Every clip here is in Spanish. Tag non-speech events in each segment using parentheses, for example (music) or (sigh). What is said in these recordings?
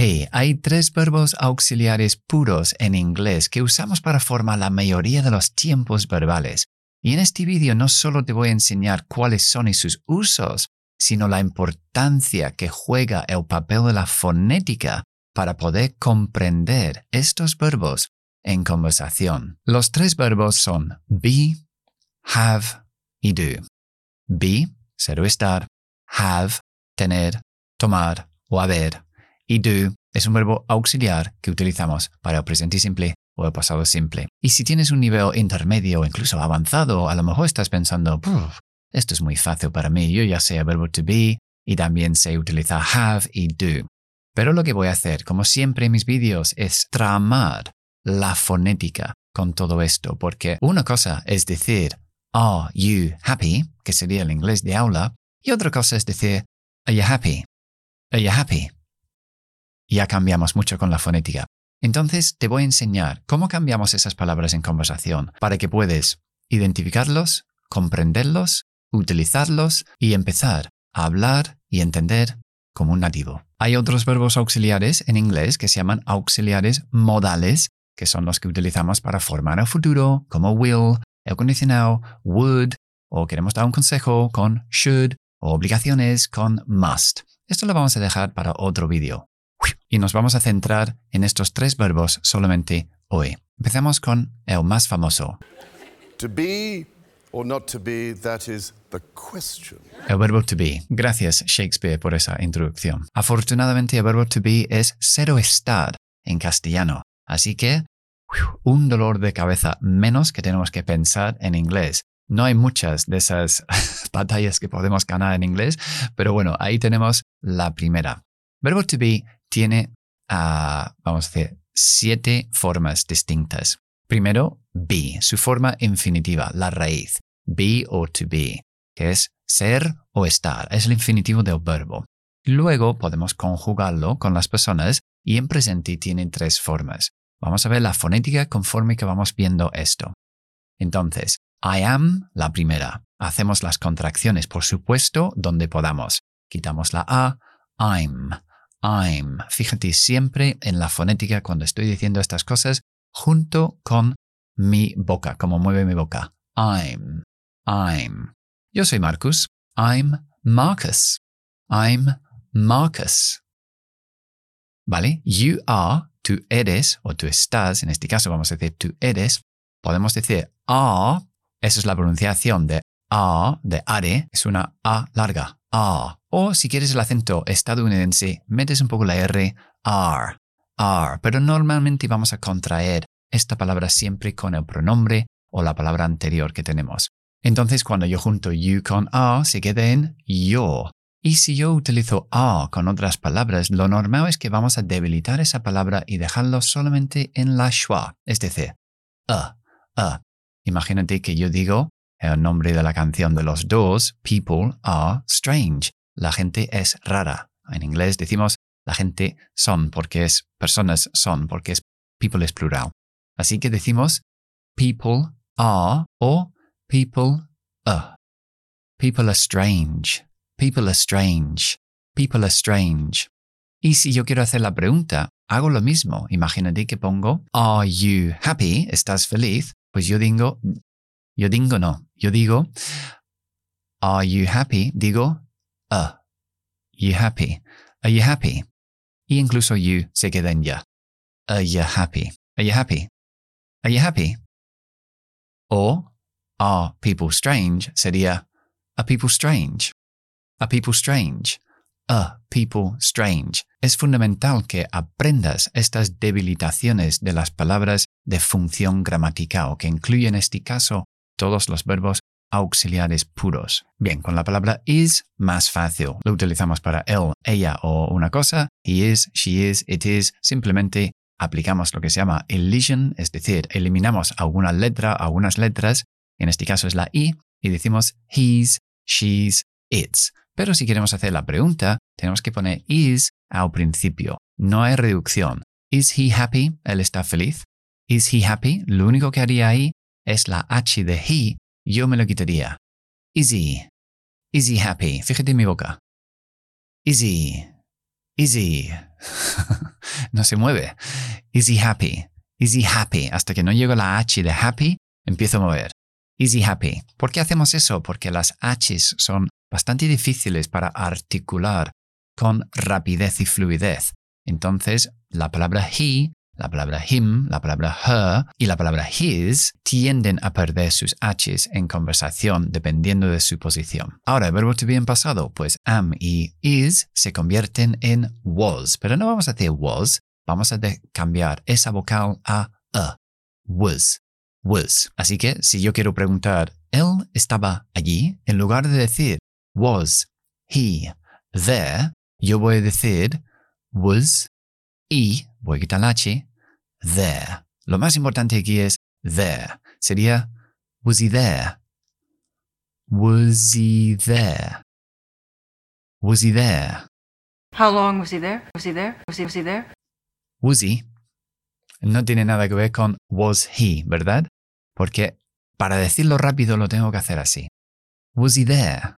Hey, hay tres verbos auxiliares puros en inglés que usamos para formar la mayoría de los tiempos verbales. Y en este vídeo no solo te voy a enseñar cuáles son y sus usos, sino la importancia que juega el papel de la fonética para poder comprender estos verbos en conversación. Los tres verbos son be, have y do. Be, ser o estar, have, tener, tomar o haber, y do es un verbo auxiliar que utilizamos para el presente simple o el pasado simple. Y si tienes un nivel intermedio o incluso avanzado, a lo mejor estás pensando, esto es muy fácil para mí, yo ya sé el verbo to be y también sé utilizar have y do. Pero lo que voy a hacer, como siempre en mis vídeos, es tramar la fonética con todo esto, porque una cosa es decir Are you happy? que sería el inglés de aula, y otra cosa es decir Are you happy? Are you happy? Ya cambiamos mucho con la fonética. Entonces te voy a enseñar cómo cambiamos esas palabras en conversación para que puedas identificarlos, comprenderlos, utilizarlos y empezar a hablar y entender como un nativo. Hay otros verbos auxiliares en inglés que se llaman auxiliares modales, que son los que utilizamos para formar el futuro, como will, el condicional, would, o queremos dar un consejo con should, o obligaciones con must. Esto lo vamos a dejar para otro vídeo. Y nos vamos a centrar en estos tres verbos solamente hoy. Empezamos con el más famoso. To be or not to be, that is the question. El verbo to be. Gracias Shakespeare por esa introducción. Afortunadamente el verbo to be es ser o estar en castellano. Así que un dolor de cabeza menos que tenemos que pensar en inglés. No hay muchas de esas (laughs) batallas que podemos ganar en inglés, pero bueno, ahí tenemos la primera. Verbo to be tiene, ah, vamos a decir, siete formas distintas. Primero, be, su forma infinitiva, la raíz, be o to be, que es ser o estar, es el infinitivo del verbo. Luego podemos conjugarlo con las personas y en presente tiene tres formas. Vamos a ver la fonética conforme que vamos viendo esto. Entonces, I am, la primera. Hacemos las contracciones, por supuesto, donde podamos. Quitamos la A, I'm. I'm. Fíjate siempre en la fonética cuando estoy diciendo estas cosas junto con mi boca, como mueve mi boca. I'm. I'm. Yo soy Marcus. I'm Marcus. I'm Marcus. ¿Vale? You are, tú eres, o tú estás, en este caso vamos a decir tú eres. Podemos decir are, esa es la pronunciación de a, de are, es una a larga, a. O si quieres el acento estadounidense, metes un poco la R, R, R. Pero normalmente vamos a contraer esta palabra siempre con el pronombre o la palabra anterior que tenemos. Entonces, cuando yo junto you con a, se queda en yo. Y si yo utilizo a con otras palabras, lo normal es que vamos a debilitar esa palabra y dejarlo solamente en la schwa, es decir, a, a. Imagínate que yo digo el nombre de la canción de los dos, People are strange. La gente es rara. En inglés decimos la gente son porque es personas son porque es people es plural. Así que decimos people are o people are. People are strange. People are strange. People are strange. Y si yo quiero hacer la pregunta, hago lo mismo. Imagínate que pongo Are you happy? ¿Estás feliz? Pues yo digo, yo digo no. Yo digo, Are you happy? Digo, uh. You happy? Are you happy? Y incluso you se queda en ya. Are you happy? Are you happy? Are you happy? O are people strange sería are people strange? Are people strange? A people strange. Es fundamental que aprendas estas debilitaciones de las palabras de función gramatical que incluyen en este caso todos los verbos auxiliares puros. Bien, con la palabra is, más fácil. Lo utilizamos para él, ella o una cosa. He is, she is, it is. Simplemente aplicamos lo que se llama elision, es decir, eliminamos alguna letra, algunas letras, en este caso es la i, y decimos he's, she's, it's. Pero si queremos hacer la pregunta, tenemos que poner is al principio. No hay reducción. Is he happy? ¿Él está feliz? Is he happy? Lo único que haría ahí es la H de he, yo me lo quitaría. Is he happy? Fíjate en mi boca. Is (laughs) he? no se mueve. He happy? He happy? Hasta que no llego a la H de happy, empiezo a mover. He happy? ¿Por qué hacemos eso? Porque las H's son bastante difíciles para articular con rapidez y fluidez. Entonces, la palabra he, la palabra him, la palabra her y la palabra his tienden a perder sus H's en conversación dependiendo de su posición. Ahora, el verbo to be en pasado, pues am y is se convierten en was, pero no vamos a decir was, vamos a cambiar esa vocal a a. Was. Was. Así que si yo quiero preguntar, ¿él estaba allí? En lugar de decir was he there, yo voy a decir was y, voy a quitar la H, there. Lo más importante aquí es there. Sería was he there? Was he there? Was he there? How long was he there? Was he there? Was he, was he there? Was he no tiene nada que ver con was he, ¿verdad? Porque para decirlo rápido lo tengo que hacer así. Was he there?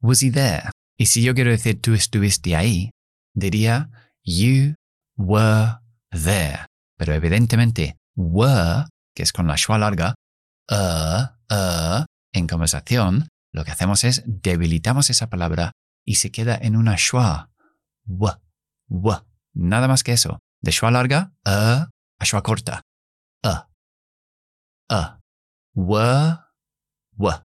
Was he there? Y si yo quiero decir tú estuviste ahí, diría you were there. Pero evidentemente, were, que es con la schwa larga, uh, uh, en conversación, lo que hacemos es debilitamos esa palabra y se queda en una schwa. W, w. Nada más que eso. De schwa larga, uh, a schwa corta. Uh, uh. Were, were.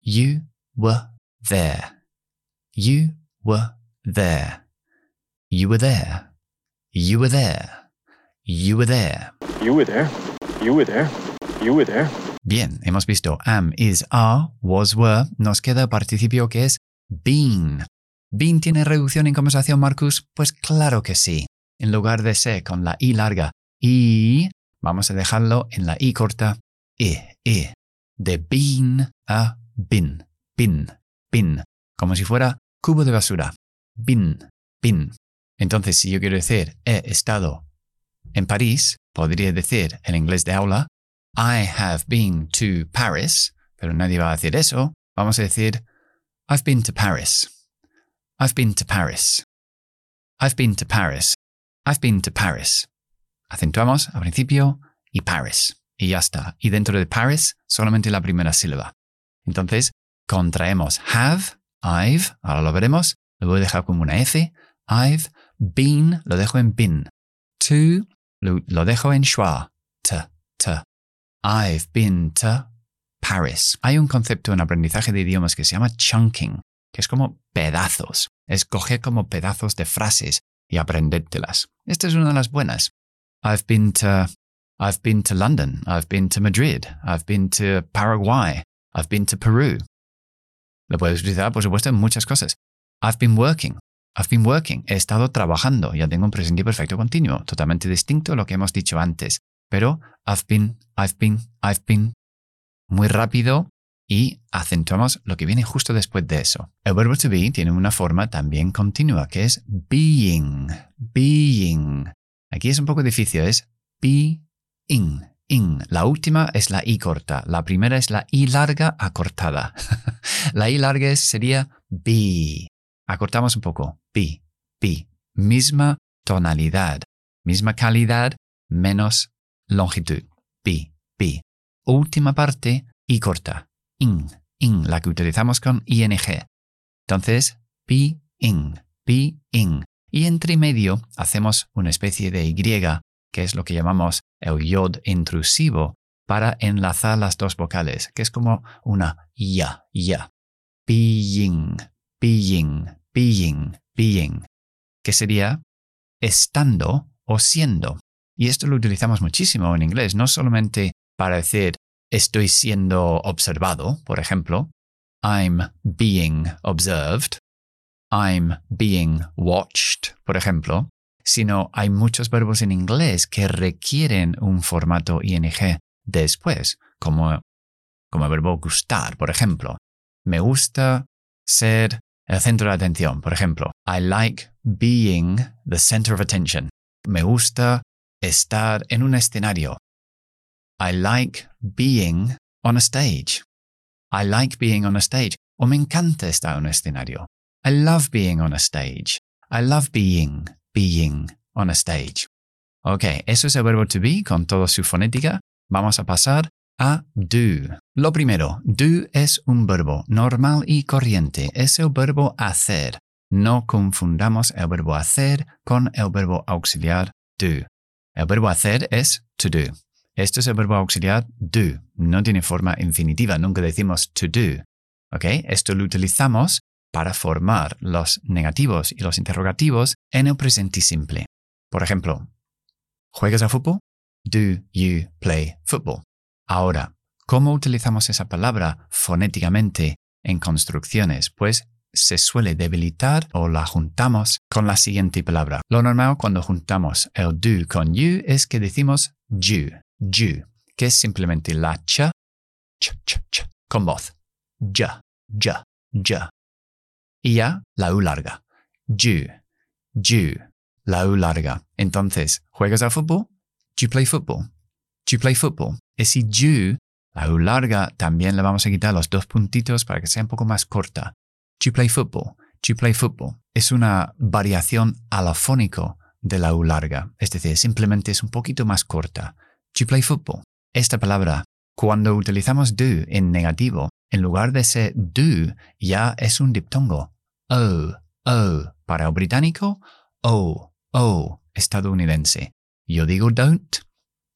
You were there. You were there. You were there. You were there. You were there. You were there. You were there. You were there. Bien, hemos visto am, is, are, was, were. Nos queda el participio que es been. ¿Been tiene reducción en conversación, Marcus? Pues claro que sí. En lugar de ser con la i larga y, vamos a dejarlo en la i corta e, e. De been a bin, bin, bin. Como si fuera cubo de basura. Bin, bin. Entonces, si yo quiero decir he estado en París, podría decir en inglés de aula, I have been to Paris, pero nadie va a decir eso. Vamos a decir, I've been to Paris. I've been to Paris. I've been to Paris. I've been to Paris. Acentuamos al principio y Paris. Y ya está. Y dentro de Paris, solamente la primera sílaba. Entonces, contraemos have, I've, ahora lo veremos, lo voy a dejar como una F. I've been, lo dejo en bin. To, lo, lo dejo en schwa. T, t. I've been to Paris. Hay un concepto en aprendizaje de idiomas que se llama chunking, que es como pedazos. Es coger como pedazos de frases y aprendértelas. Esta es una de las buenas. I've been to I've been to London, I've been to Madrid, I've been to Paraguay, I've been to Peru. Lo puedes utilizar, por supuesto, en muchas cosas. I've been working, I've been working, he estado trabajando, ya tengo un presente perfecto continuo, totalmente distinto a lo que hemos dicho antes. Pero I've been, I've been, I've been, muy rápido y acentuamos lo que viene justo después de eso. El verbo to be tiene una forma también continua, que es being, being. Aquí es un poco difícil, es be in, in. La última es la i corta, la primera es la i larga acortada. (laughs) la i larga sería be. Acortamos un poco, be, be. Misma tonalidad, misma calidad, menos longitud. Be, be. Última parte, i corta, in, in, la que utilizamos con ing. Entonces, be in, be in. Y entre medio hacemos una especie de Y, que es lo que llamamos el yod intrusivo, para enlazar las dos vocales, que es como una ya, ya. Being, being, being, being, que sería estando o siendo. Y esto lo utilizamos muchísimo en inglés, no solamente para decir estoy siendo observado, por ejemplo, I'm being observed, I'm being watched, por ejemplo, sino hay muchos verbos en inglés que requieren un formato ing después, como, como el verbo gustar, por ejemplo. Me gusta ser el centro de atención, por ejemplo. I like being the center of attention. Me gusta estar en un escenario. I like being on a stage. I like being on a stage. O me encanta estar en un escenario. I love being on a stage. I love being, being on a stage. Ok, eso es el verbo to be con toda su fonética. Vamos a pasar a do. Lo primero, do es un verbo normal y corriente. Es el verbo hacer. No confundamos el verbo hacer con el verbo auxiliar do. El verbo hacer es to do. Esto es el verbo auxiliar do. No tiene forma infinitiva. Nunca decimos to do. ¿Ok? Esto lo utilizamos para formar los negativos y los interrogativos en el presente simple. Por ejemplo, ¿juegas a fútbol? Do you play football? Ahora, ¿cómo utilizamos esa palabra fonéticamente en construcciones? Pues se suele debilitar o la juntamos con la siguiente palabra. Lo normal cuando juntamos el do con you es que decimos you, you, que es simplemente la cha, ch, ch, ch, con voz. Ya, ya, ya. Y ya la U larga. You, you, la U larga. Entonces, ¿juegas al fútbol? Do you play football? Do you play football? Ese you, la U larga, también le vamos a quitar los dos puntitos para que sea un poco más corta. You play football? You play football? Es una variación alafónico de la U larga, es decir, simplemente es un poquito más corta. You play football? Esta palabra, cuando utilizamos do en negativo, en lugar de ser do, ya es un diptongo. O, o, para el británico, o, o, estadounidense. Yo digo don't,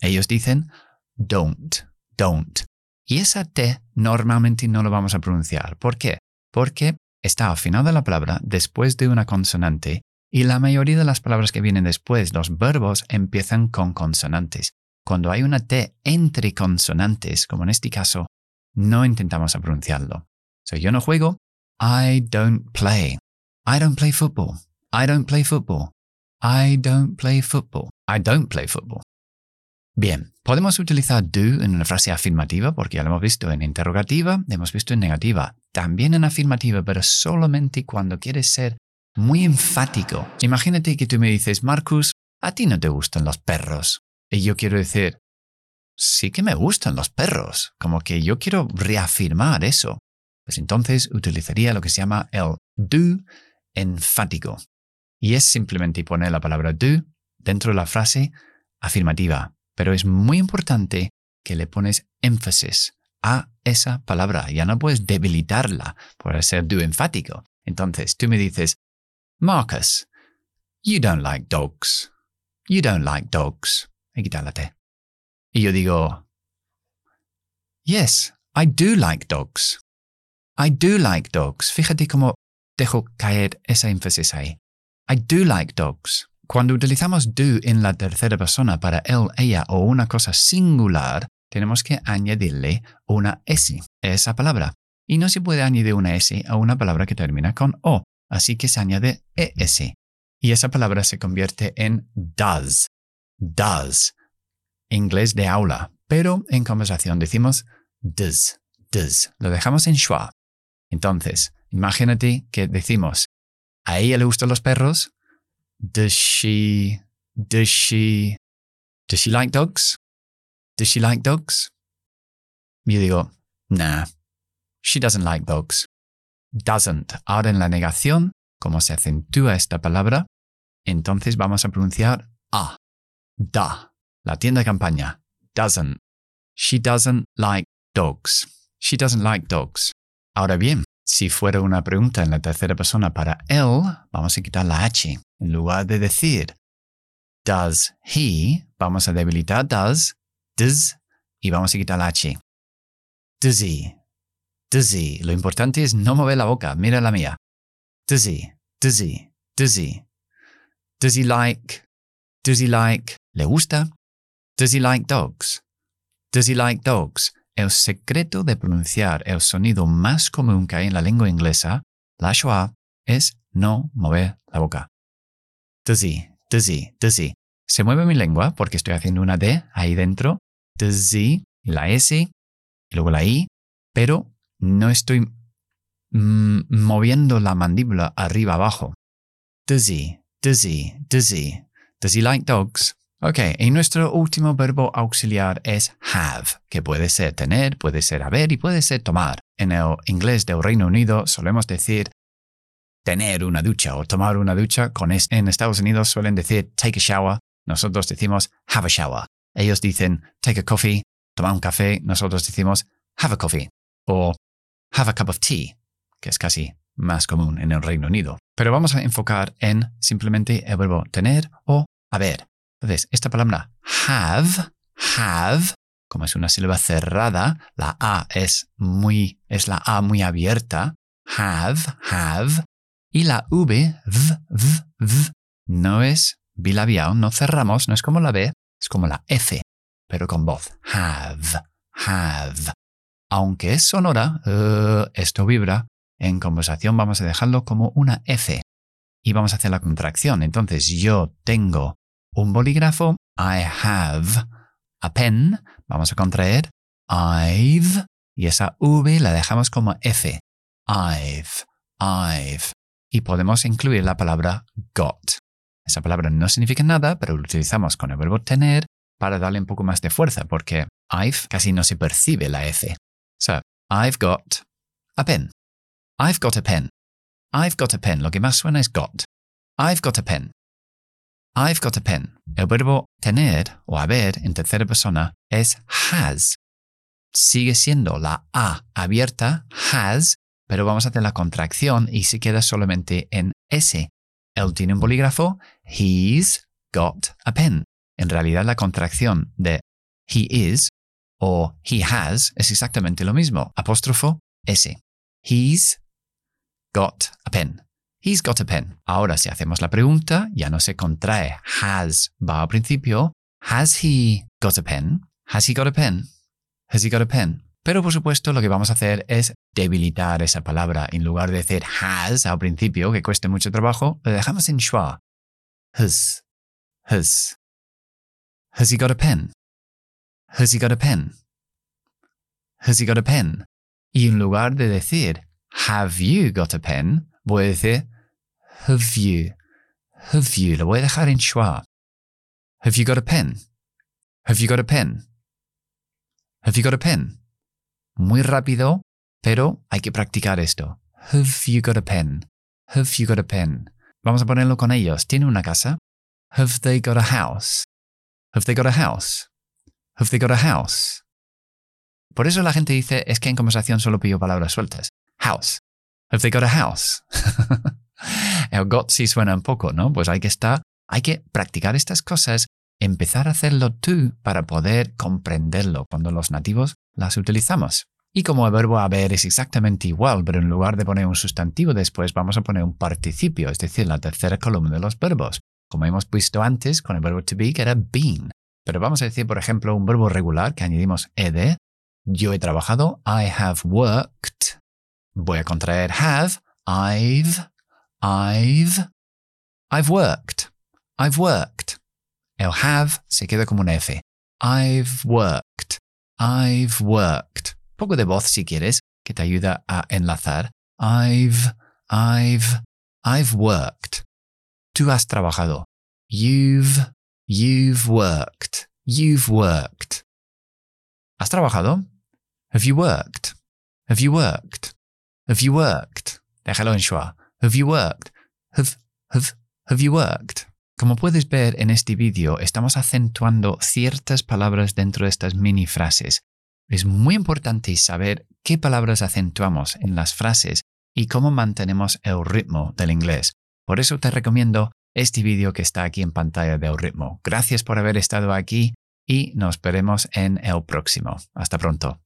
ellos dicen don't, don't. Y esa T normalmente no lo vamos a pronunciar. ¿Por qué? Porque está al final de la palabra después de una consonante y la mayoría de las palabras que vienen después, los verbos, empiezan con consonantes. Cuando hay una T entre consonantes, como en este caso, no intentamos pronunciarlo. So, yo no juego. I don't play. I don't play football. I don't play football. I don't play football. I don't play football. Bien, podemos utilizar do en una frase afirmativa porque ya lo hemos visto en interrogativa, hemos visto en negativa, también en afirmativa, pero solamente cuando quieres ser muy enfático. Imagínate que tú me dices, Marcus, a ti no te gustan los perros. Y yo quiero decir, sí que me gustan los perros, como que yo quiero reafirmar eso. Pues entonces utilizaría lo que se llama el do enfático. Y es simplemente poner la palabra do dentro de la frase afirmativa pero es muy importante que le pones énfasis a esa palabra. Ya no puedes debilitarla por ser do enfático. Entonces, tú me dices, Marcus, you don't like dogs. You don't like dogs. Hay que Y yo digo, Yes, I do like dogs. I do like dogs. Fíjate cómo dejo caer esa énfasis ahí. I do like dogs. Cuando utilizamos do en la tercera persona para él, ella o una cosa singular, tenemos que añadirle una S a esa palabra. Y no se puede añadir una S a una palabra que termina con O, así que se añade ES. Y esa palabra se convierte en does. Does. Inglés de aula. Pero en conversación decimos does, does. Lo dejamos en schwa. Entonces, imagínate que decimos, ¿a ella le gustan los perros? Does she, does she, does she like dogs? Does she like dogs? Yo digo, nah, she doesn't like dogs. Doesn't. Ahora en la negación, como se acentúa esta palabra, entonces vamos a pronunciar a. Da. La tienda de campaña. Doesn't. She doesn't like dogs. She doesn't like dogs. Ahora bien, si fuera una pregunta en la tercera persona para él, vamos a quitar la H. En lugar de decir does he, vamos a debilitar does, does, y vamos a quitar la H. Does he, does he. Lo importante es no mover la boca. Mira la mía. Does he, does he, does he. Does he like, does he like, le gusta? Does he like dogs? Does he like dogs? El secreto de pronunciar el sonido más común que hay en la lengua inglesa, la schwa, es no mover la boca. He, does he. Se mueve mi lengua porque estoy haciendo una D ahí dentro. He, la S, y luego la I, pero no estoy mm, moviendo la mandíbula arriba abajo. Does he. Does he like dogs? Ok, y nuestro último verbo auxiliar es have, que puede ser tener, puede ser haber y puede ser tomar. En el inglés del Reino Unido solemos decir tener una ducha o tomar una ducha. Con es- en Estados Unidos suelen decir take a shower, nosotros decimos have a shower. Ellos dicen take a coffee, tomar un café, nosotros decimos have a coffee o have a cup of tea, que es casi más común en el Reino Unido. Pero vamos a enfocar en simplemente el verbo tener o haber. Entonces, esta palabra have, have, como es una sílaba cerrada, la A es muy, es la A muy abierta. Have, have. Y la V, v, v, v, no es bilabial, no cerramos, no es como la B, es como la F, pero con voz. Have, have. Aunque es sonora, eh, esto vibra, en conversación vamos a dejarlo como una F. Y vamos a hacer la contracción. Entonces, yo tengo un bolígrafo. I have a pen. Vamos a contraer. I've. Y esa V la dejamos como F. I've. I've. Y podemos incluir la palabra got. Esa palabra no significa nada, pero lo utilizamos con el verbo tener para darle un poco más de fuerza, porque I've casi no se percibe la F. So, I've got a pen. I've got a pen. I've got a pen. Lo que más suena es got. I've got a pen. I've got a pen. El verbo tener o haber en tercera persona es has. Sigue siendo la A abierta, has, pero vamos a hacer la contracción y se queda solamente en S. Él tiene un bolígrafo. He's got a pen. En realidad la contracción de he is o he has es exactamente lo mismo. Apóstrofo S. He's got a pen. He's got a pen. Ahora, si hacemos la pregunta, ya no se contrae. Has va al principio. Has he got a pen? Has he got a pen? Has he got a pen? Pero por supuesto lo que vamos a hacer es debilitar esa palabra. En lugar de decir has al principio, que cueste mucho trabajo, lo dejamos en schwa. Has. Has. Has he got a pen? Has he got a pen? Has he got a pen? Y en lugar de decir have you got a pen, voy a decir have you. Have you. Lo voy a dejar en schwa. Have you got a pen? Have you got a pen? Have you got a pen? Muy rápido, pero hay que practicar esto. Have you got a pen? Have you got a pen? Vamos a ponerlo con ellos. ¿Tiene una casa? Have they got a house? Have they got a house? Have they got a house? Por eso la gente dice, es que en conversación solo pillo palabras sueltas. House. Have they got a house? (laughs) El got sí suena un poco, ¿no? Pues hay que estar, hay que practicar estas cosas, empezar a hacerlo tú para poder comprenderlo cuando los nativos las utilizamos. Y como el verbo haber es exactamente igual, pero en lugar de poner un sustantivo después vamos a poner un participio, es decir, la tercera columna de los verbos, como hemos visto antes con el verbo to be, que era been. Pero vamos a decir, por ejemplo, un verbo regular que añadimos ed. Yo he trabajado, I have worked. Voy a contraer have, I've, I've, I've worked, I've worked. El have se queda como una F. I've worked, I've worked. Poco de voz si quieres, que te ayuda a enlazar. I've, I've, I've worked. Tú has trabajado. You've, you've worked. You've worked. ¿Has trabajado? Have you worked? Have you worked? Have you worked? Déjalo en schwa. Have you worked? Have, have, have you worked? Como puedes ver en este vídeo, estamos acentuando ciertas palabras dentro de estas mini frases. Es muy importante saber qué palabras acentuamos en las frases y cómo mantenemos el ritmo del inglés. Por eso te recomiendo este vídeo que está aquí en pantalla del ritmo. Gracias por haber estado aquí y nos veremos en el próximo. Hasta pronto.